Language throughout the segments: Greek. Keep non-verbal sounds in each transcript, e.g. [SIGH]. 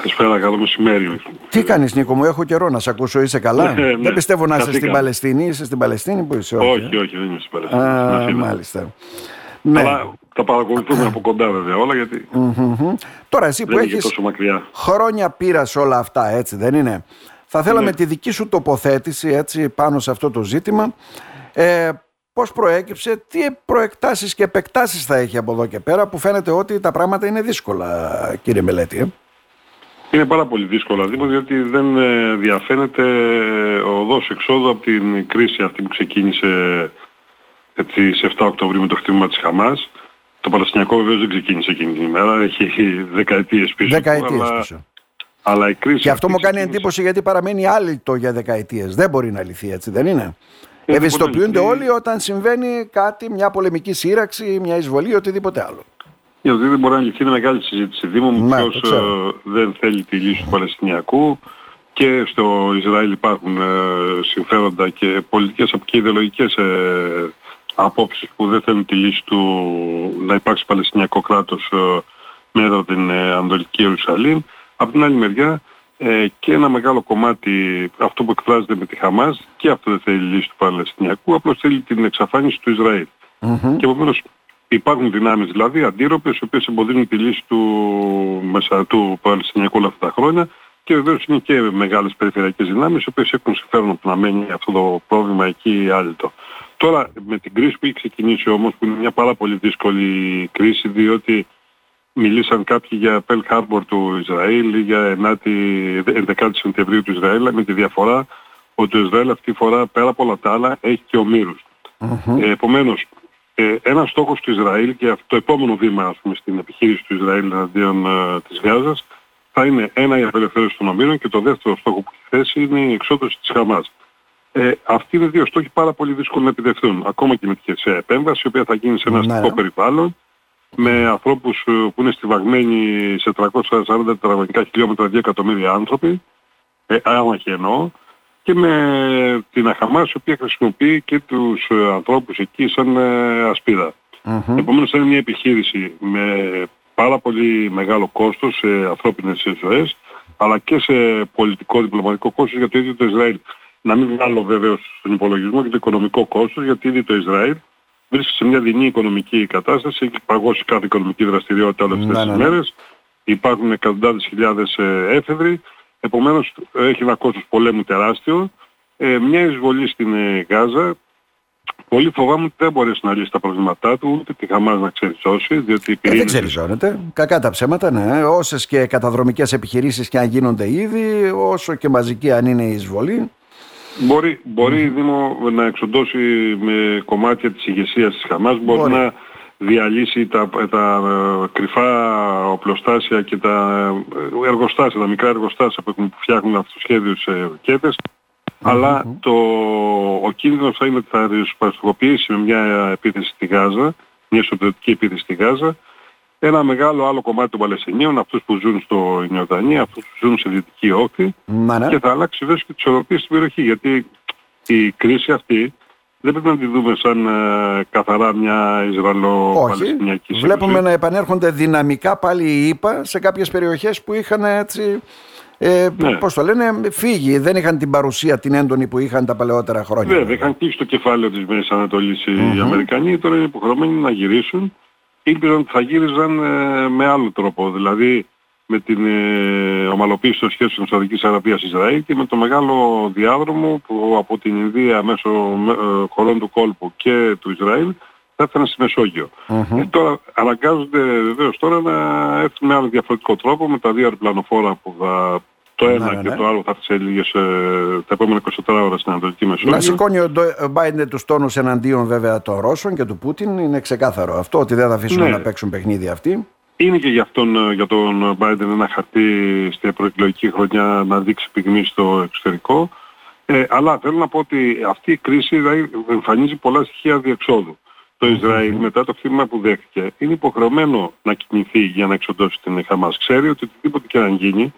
Καλησπέρα, καλό μεσημέρι. Τι κάνεις Νίκο μου, έχω καιρό να σε ακούσω, είσαι καλά; Ναι, ναι. Δεν πιστεύω να είσαι Καθήκα. στην Παλαιστίνη, είσαι στην Παλαιστίνη που είσαι. Όχι, όχι, δεν είμαι στην Παλαιστίνη. στην Α, Αθήνα. μάλιστα. Ναι. Αλλά τα παρακολουθούμε από κοντά βέβαια όλα γιατί Μμμ. Τώρα εσύ που δεν είναι και έχεις τόσο μακριά. χρόνια πείρας σε όλα αυτά, έτσι δεν είναι; Θα θέλαμε Ναι. τη δική σου τοποθέτηση έτσι, πάνω σε αυτό το ζήτημα. Ε, πώς προέκυψε, τι προεκτάσεις και επεκτάσεις θα έχει από εδώ και πέρα που φαίνεται ότι τα πράγματα είναι δύσκολα κύριε Μελέτη. Ε. Είναι πάρα πολύ δύσκολο Δήμο διότι δεν ε, διαφαίνεται ε, ο οδός εξόδου από την κρίση αυτή που ξεκίνησε έτσι, σε 7 Οκτωβρίου με το χτύπημα της Χαμάς. Το Παλαιστινιακό βεβαίως δεν ξεκίνησε εκείνη την ημέρα, έχει δεκαετίες πίσω. του, Δεκαετίες αλλά, πίσω. αλλά η κρίση Και αυτό αυτή μου κάνει ξεκίνησε- εντύπωση γιατί παραμένει άλυτο για δεκαετίες. Δεν μπορεί να λυθεί έτσι, δεν είναι; Ε, Ευαισθητοποιούνται δεν μπορεί. όλοι όταν συμβαίνει κάτι, μια πολεμική σύραξη, μια εισβολή, οτιδήποτε άλλο. Γιατί δεν μπορεί να λυθεί είναι μεγάλη συζήτηση. Δήμο μου Ναι, ποιος το ξέρω. ε, δεν θέλει τη λύση του Παλαιστινιακού και στο Ισραήλ υπάρχουν ε, συμφέροντα και πολιτικές και ιδεολογικές ε, απόψεις που δεν θέλουν τη λύση του να υπάρξει Παλαιστινιακό κράτος ε, μέσα από την ε, Ανατολική Ιερουσαλήμ. Από την άλλη μεριά ε, και ένα μεγάλο κομμάτι αυτό που εκφράζεται με τη Χαμάς και αυτό δεν θέλει τη λύση του Παλαιστινιακού, απλώς θέλει την εξαφάνιση του Ισραήλ. Μμμ. Και επομένως υπάρχουν δυνάμεις δηλαδή αντίρροπες οι οποίες εμποδίζουν τη λύση του, μέσα, του Παλαιστινιακού όλα αυτά τα χρόνια και βεβαίως είναι και μεγάλες περιφερειακές δυνάμεις οι οποίες έχουν συμφέρον από το να μένει αυτό το πρόβλημα εκεί άλυτο. Τώρα με την κρίση που έχει ξεκινήσει όμως που είναι μια πάρα πολύ δύσκολη κρίση διότι μιλήσαν κάποιοι για Pearl Harbor του Ισραήλ ή για 9η, 11η Σεπτεμβρίου του Ισραήλ με τη διαφορά ότι το Ισραήλ αυτή τη φορά πέρα από όλα τα άλλα έχει και ομήρους. Μμμ. Ε, επομένως, ε, ένας στόχος του Ισραήλ και αυτό το επόμενο βήμα ας πούμε, στην επιχείρηση του Ισραήλ εναντίον ε, της Γάζας θα είναι ένα η απελευθέρωση των ομήρων και το δεύτερο στόχο που έχει θέσει είναι η εξόδωση της Χαμάς. Ε, αυτοί είναι δύο στόχοι πάρα πολύ δύσκολοι να επιτευχθούν. Ακόμα και με τη χερσαία επέμβαση, η οποία θα γίνει σε ένα Ναι. αστικό περιβάλλον, με ανθρώπους ε, που είναι στιβαγμένοι σε 340 τετραγωνικά χιλιόμετρα 2 εκατομμύρια άνθρωποι, ε, άμαχοι εννοώ, και με την Αχαμάς η οποία χρησιμοποιεί και τους ε, ανθρώπους εκεί σαν ε, ασπίδα. Μμμ. Επομένως θα είναι μια επιχείρηση με πάρα πολύ μεγάλο κόστος σε ανθρώπινες ζωές αλλά και σε πολιτικό διπλωματικό κόστος για το ίδιο το Ισραήλ. Να μην βγάλω βέβαιως στον υπολογισμό και το οικονομικό κόστος γιατί ήδη το Ισραήλ βρίσκεται σε μια δεινή οικονομική κατάσταση, έχει παγώσει κάθε οικονομική δραστηριότητα όλες αυτές Ναι, τις ναι, ναι. μέρες, υπάρχουν εκατοντάδες χιλιάδες ε, έφεδροι, επομένως έχει ένα κόστος πολέμου τεράστιο, ε, μια εισβολή στην ε, Γάζα Πολύ φοβάμαι ότι δεν μπορέσει να λύσει τα προβλήματά του, ούτε τη Χαμάς να ξεριζώσει, διότι οι Ε, δεν πυρήνες- ξεριζώνεται. Κακά τα ψέματα, ναι. Όσες και καταδρομικές επιχειρήσεις και αν γίνονται ήδη, όσο και μαζική αν είναι η εισβολή. Μπορεί, μπορεί Δήμο να εξοντώσει με κομμάτια της ηγεσίας της Χαμάς, μπορεί, Μπορεί. να διαλύσει τα, τα ε, κρυφά οπλοστάσια και τα ε, εργοστάσια, τα μικρά εργοστάσια που, έχουν, που φτιάχνουν αυτοσχέδιους ε, ροκέτες. Αλλά το, ο κίνδυνος θα είναι ότι θα ριζοσπαστικοποιήσει με μια επίθεση στη Γάζα, μια στρατιωτική επίθεση στη Γάζα, ένα μεγάλο άλλο κομμάτι των Παλαιστινίων, αυτούς που ζουν στο Ινιορδανία, αυτούς που ζουν σε Δυτική Όχθη, Να, ναι. και θα αλλάξει βέβαια και τις ισορροπίες στην περιοχή. Γιατί η κρίση αυτή δεν πρέπει να τη δούμε σαν ε, καθαρά μια Όχι. Ισραηλο-Παλαιστινιακή σύγκρουση. Βλέπουμε να επανέρχονται δυναμικά πάλι οι ΙΠΑ σε κάποιες περιοχές που είχαν έτσι. Ε, Ναι. Πώς το λένε, φύγει. Δεν είχαν την παρουσία την έντονη που είχαν τα παλαιότερα χρόνια. Βέβαια, είχαν κλείσει το κεφάλαιο της Μέσης Ανατολής οι Αμερικανοί, τώρα είναι υποχρεωμένοι να γυρίσουν. Ήλπιζαν ότι θα γύριζαν ε, με άλλο τρόπο, δηλαδή με την ε, ομαλοποίηση των σχέσεων της Σαουδικής Αραβίας Ισραήλ και με το μεγάλο διάδρομο που από την Ινδία μέσω ε, χωρών του κόλπου και του Ισραήλ θα έφτανε στη Μεσόγειο. Ε, τώρα αναγκάζονται βεβαίως τώρα να έρθουν με άλλο διαφορετικό τρόπο με τα δύο αεροπλανοφόρα που θα το ένα Ναι, ναι, και ναι. το άλλο θα έρθει σε λίγες, ε, τα επόμενα 24 ώρα στην Ανατολική Μεσόγειο. Να σηκώνει ο Ντο- Μπάιντεν τους τόνους εναντίον βέβαια των Ρώσων και του Πούτιν είναι ξεκάθαρο αυτό ότι δεν θα αφήσουν Ναι. να παίξουν παιχνίδι αυτοί. Είναι και για, αυτόν, ε, για τον Biden ένα χαρτί στην προεκλογική χρονιά να δείξει πυγμή στο εξωτερικό. Ε, αλλά θέλω να πω ότι αυτή η κρίση δηλαδή, εμφανίζει πολλά στοιχεία διεξόδου. Το Ισραήλ μετά το χτύπημα που δέχτηκε είναι υποχρεωμένο να κινηθεί για να εξοντώσει την Χαμάς. Ξέρει ότι οτιδήποτε και αν γίνει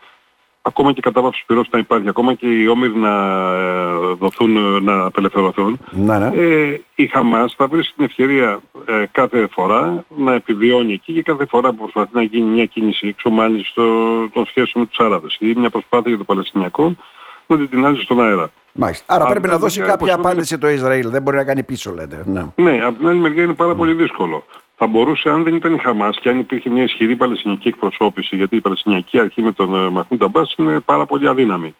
ακόμα και κατά βάθος πυρός να υπάρχει, ακόμα και οι όμοιροι να ε, δοθούν, να απελευθερωθούν, ναι, ναι. Ε, η Χαμάς θα βρει την ευκαιρία ε, κάθε φορά να επιβιώνει εκεί και κάθε φορά που προσπαθεί να γίνει μια κίνηση εξομάλυνση των σχέσεων με τους Άραβες ή μια προσπάθεια για το Παλαιστινιακό να την τεινάζει στον αέρα. Μάλιστα. Άρα πρέπει να δώσει κάποια απάντηση το Ισραήλ. Δεν μπορεί να κάνει πίσω, λέτε. Ναι, ναι από την άλλη μεριά είναι πάρα πολύ δύσκολο θα μπορούσε αν δεν ήταν η Χαμάς και αν υπήρχε μια ισχυρή παλαιστινιακή εκπροσώπηση, γιατί η παλαιστινιακή αρχή με τον ε, Μαχμούντα Μπάς είναι πάρα πολύ αδύναμη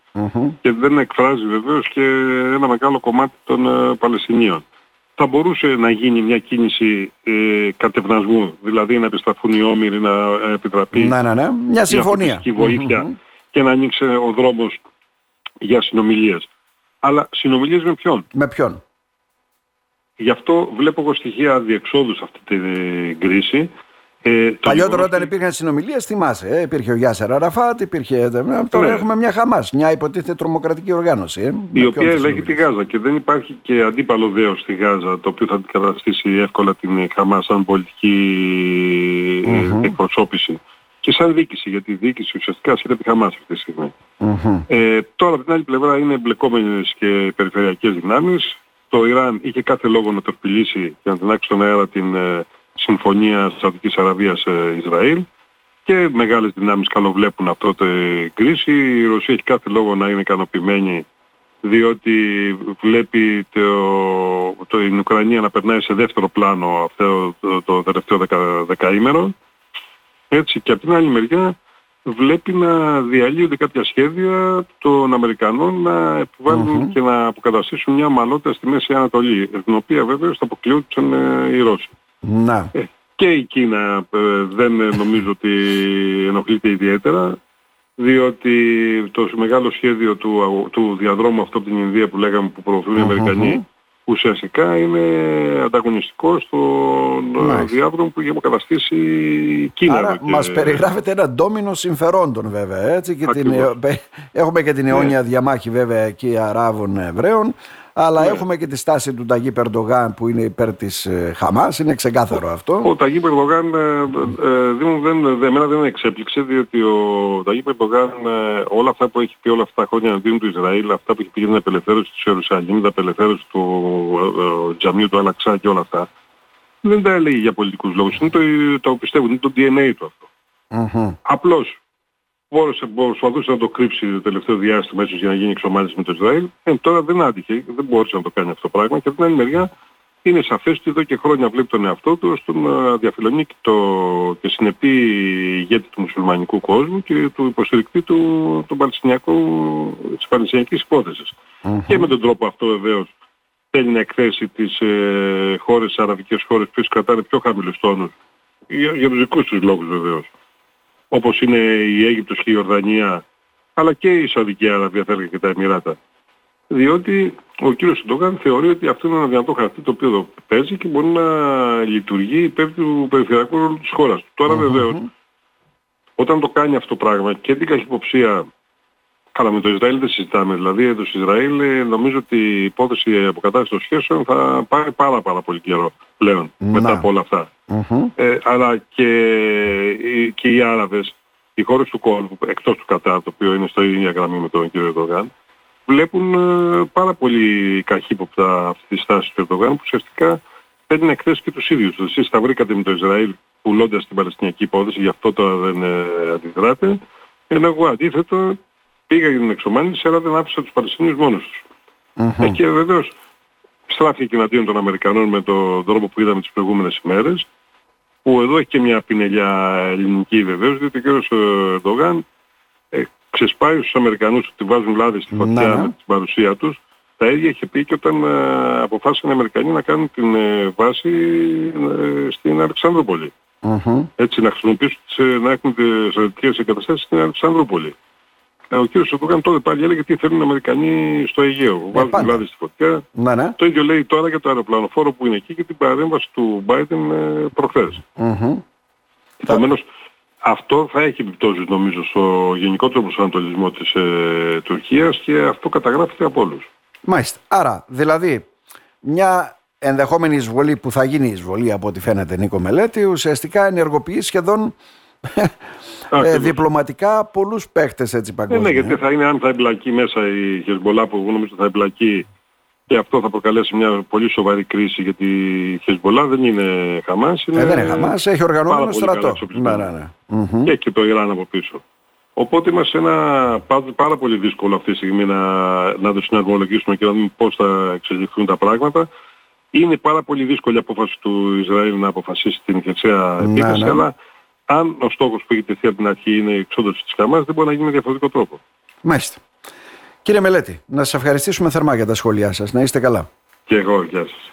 και δεν εκφράζει βεβαίως και ένα μεγάλο κομμάτι των ε, Παλαιστινίων. Θα μπορούσε να γίνει μια κίνηση ε, κατευνασμού, δηλαδή να επισταθούν οι όμοιροι, να επιτραπεί ναι, ναι, ναι. μια συμφωνία και να ανοίξει ο δρόμος για συνομιλίες. Αλλά συνομιλίες με ποιον; Με ποιον; Γι' αυτό βλέπω εγώ στοιχεία διεξόδου σε αυτή την κρίση. Ε, Παλιότερα όταν υπήρχαν συνομιλίες, θυμάσαι, ε, υπήρχε ο Γιάσερ Αραφάτ, υπήρχε. Ε, τώρα ναι. έχουμε μια Χαμάς, μια υποτίθεται τρομοκρατική οργάνωση. Ε, η οποία ελέγχει τη Γάζα και δεν υπάρχει και αντίπαλο δέος στη Γάζα το οποίο θα αντικαταστήσει εύκολα την Χαμάς σαν πολιτική mm-hmm. εκπροσώπηση και σαν δίκηση, γιατί η δίκηση ουσιαστικά ασχετεί τη Χαμάς αυτή τη στιγμη Ε, τώρα από την άλλη πλευρά είναι εμπλεκόμενες και περιφερειακές δυνάμεις το Ιράν είχε κάθε λόγο να το επιλύσει και να τεινάξει στον αέρα την ε, συμφωνία Σαουδικής Αραβίας ε, Ισραήλ και μεγάλες δυνάμεις καλοβλέπουν αυτό το κρίση. Η Ρωσία έχει κάθε λόγο να είναι ικανοποιημένη διότι βλέπει το, το, την Ουκρανία να περνάει σε δεύτερο πλάνο αυτό το, το, τελευταίο δεκα, δεκαήμερο. Έτσι και από την άλλη μεριά βλέπει να διαλύονται κάποια σχέδια των Αμερικανών να επιβαλλουν και να αποκαταστήσουν μια μαλότητα στη Μέση Ανατολή, την οποία βέβαια θα αποκλειόντουσαν ε, οι Ρώσοι. Να. Ε, και η Κίνα ε, δεν νομίζω ότι ενοχλείται ιδιαίτερα, διότι το μεγάλο σχέδιο του, του διαδρόμου αυτό από την Ινδία που λέγαμε που προωθούν οι Αμερικανοί, ουσιαστικά είναι ανταγωνιστικός στον διάβρο που έχει αποκαταστήσει η Κίνα. Άρα και... μας περιγράφεται ένα ντόμινο συμφερόντων βέβαια. Έτσι, και την... [LAUGHS] Έχουμε και την αιώνια ναι. διαμάχη βέβαια εκεί Αράβων Εβραίων. Αλλά ναι. έχουμε και τη στάση του Ταγί Περντογάν που είναι υπέρ της ε, Χαμάς, είναι ξεκάθαρο αυτό. Ο Ταγί Περντογάν ε, ε, δεν, δεν, εμένα δεν εξέπληξε διότι ο Ταγί Περντογάν ε, όλα αυτά που έχει πει όλα αυτά τα χρόνια αντίον του Ισραήλ, αυτά που έχει πει για την απελευθέρωση του Ιερουσαλήμ, την απελευθέρωση του ε, ε, Τζαμίου του Αλαξά και όλα αυτά, δεν τα έλεγε για πολιτικούς λόγους. Είναι το, το πιστεύω, είναι το DNA του αυτό. Mm-hmm. Απλώς μπόρεσε, προσπαθούσε να το κρύψει το τελευταίο διάστημα ίσως για να γίνει εξομάλυνση με το Ισραήλ. Ε, τώρα δεν άντυχε, δεν μπόρεσε να το κάνει αυτό το πράγμα και από την άλλη μεριά είναι σαφές ότι εδώ και χρόνια βλέπει τον εαυτό του ώστε να διαφιλονεί και, το, και συνεπή ηγέτη του μουσουλμανικού κόσμου και του υποστηρικτή του, του Παλαιστινιακού, της Παλαιστινιακής Και με τον τρόπο αυτό βεβαίως θέλει να εκθέσει τις ε, χώρες, αραβικές χώρες που κρατάνε πιο χαμηλούς τόνους για, για τους δικούς τους λόγους βεβαίως όπως είναι η Αίγυπτος και η Ορδανία, αλλά και η Σαουδική Αραβία θα και τα Εμμυράτα. Διότι ο κύριος Σντογάν θεωρεί ότι αυτό είναι ένα δυνατό χαρτί το οποίο παίζει και μπορεί να λειτουργεί υπέρ του περιφερειακού ρόλου της χώρας. Τώρα βεβαίως, όταν το κάνει αυτό το πράγμα και την καχυποψία Καλά, με το Ισραήλ δεν συζητάμε. Δηλαδή, το Ισραήλ ε, νομίζω ότι η υπόθεση αποκατάστασης των σχέσεων θα πάρει πάρα πάρα πολύ καιρό πλέον μετά από όλα Ε, αλλά και, και οι Άραβες, οι χώρες του κόλπου, εκτός του Κατάρ, το οποίο είναι στο ίδιο γραμμή με τον κύριο Ερντογάν, βλέπουν ε, πάρα πολύ καχύποπτα αυτή τη στάση του Ερντογάν που ουσιαστικά παίρνει να εκθέσεις και τους ίδιους. Εσείς τα βρήκατε με το Ισραήλ πουλώντας την Παλαιστινιακή υπόθεση, γι' αυτό τώρα δεν ε, αντιδράτε. Ενώ εγώ αντίθετα πήγα για την εξομάλυνση, αλλά δεν άφησα τους Παλαιστινίους μόνος τους. Mm-hmm. Ε, και βεβαίως στράφηκε εναντίον των Αμερικανών με τον τρόπο που είδαμε τις προηγούμενες ημέρες, που εδώ έχει και μια πινελιά ελληνική βεβαίως, διότι ο κ. Ερντογάν ε, ξεσπάει στους Αμερικανούς ότι βάζουν λάδι στη φωτιά ναι. με την παρουσία τους. Τα ίδια είχε πει και όταν ε, αποφάσισαν οι Αμερικανοί να κάνουν την ε, βάση ε, στην Αλεξανδρούπολη. Mm-hmm. Έτσι να χρησιμοποιήσουν, να έχουν τις στρατιωτικές εγκαταστάσεις στην Αλεξανδρούπολη. Ε, ο κύριος Ερντογάν τότε πάλι έλεγε τι θέλουν οι Αμερικανοί στο Αιγαίο. Ε, Βάζουν δηλαδή στη φωτιά. Ναι, ναι. Το ίδιο λέει τώρα για το αεροπλανοφόρο που είναι εκεί και την παρέμβαση του Biden ε, προχθές. Mm-hmm. Επομένως, αυτό θα έχει επιπτώσεις νομίζω στο γενικότερο προσανατολισμό της ε, Τουρκίας και αυτό καταγράφεται από όλους. Μάλιστα. Άρα, δηλαδή, μια ενδεχόμενη εισβολή που θα γίνει εισβολή από ό,τι φαίνεται Νίκο Μελέτη ουσιαστικά ενεργοποιεί σχεδόν ε, διπλωματικά πολλούς παίχτες έτσι παγκόσμια. Ναι, ναι, γιατί θα είναι αν θα εμπλακεί μέσα η Χεσμολά που εγώ νομίζω θα εμπλακεί και αυτό θα προκαλέσει μια πολύ σοβαρή κρίση γιατί η Χεσμολά δεν είναι Χαμάς. Είναι ε, δεν είναι Χαμάς, έχει οργανωμένο στρατό. Ναι, ναι, ναι. Και έχει και το Ιράν από πίσω. Οπότε είμαστε σε ένα πάρα πολύ δύσκολο αυτή τη στιγμή να, να το συναρμολογήσουμε και να δούμε πώς θα εξελιχθούν τα πράγματα. Είναι πάρα πολύ δύσκολη η απόφαση του Ισραήλ να αποφασίσει την χερσαία ναι, επίθεση, ναι. αλλά αν ο στόχος που έχει τεθεί από την αρχή είναι η εξόδωση της Χαμάς, δεν μπορεί να γίνει με διαφορετικό τρόπο. Μάλιστα. Κύριε Μελέτη, να σας ευχαριστήσουμε θερμά για τα σχόλιά σας. Να είστε καλά. Και εγώ, γεια σας.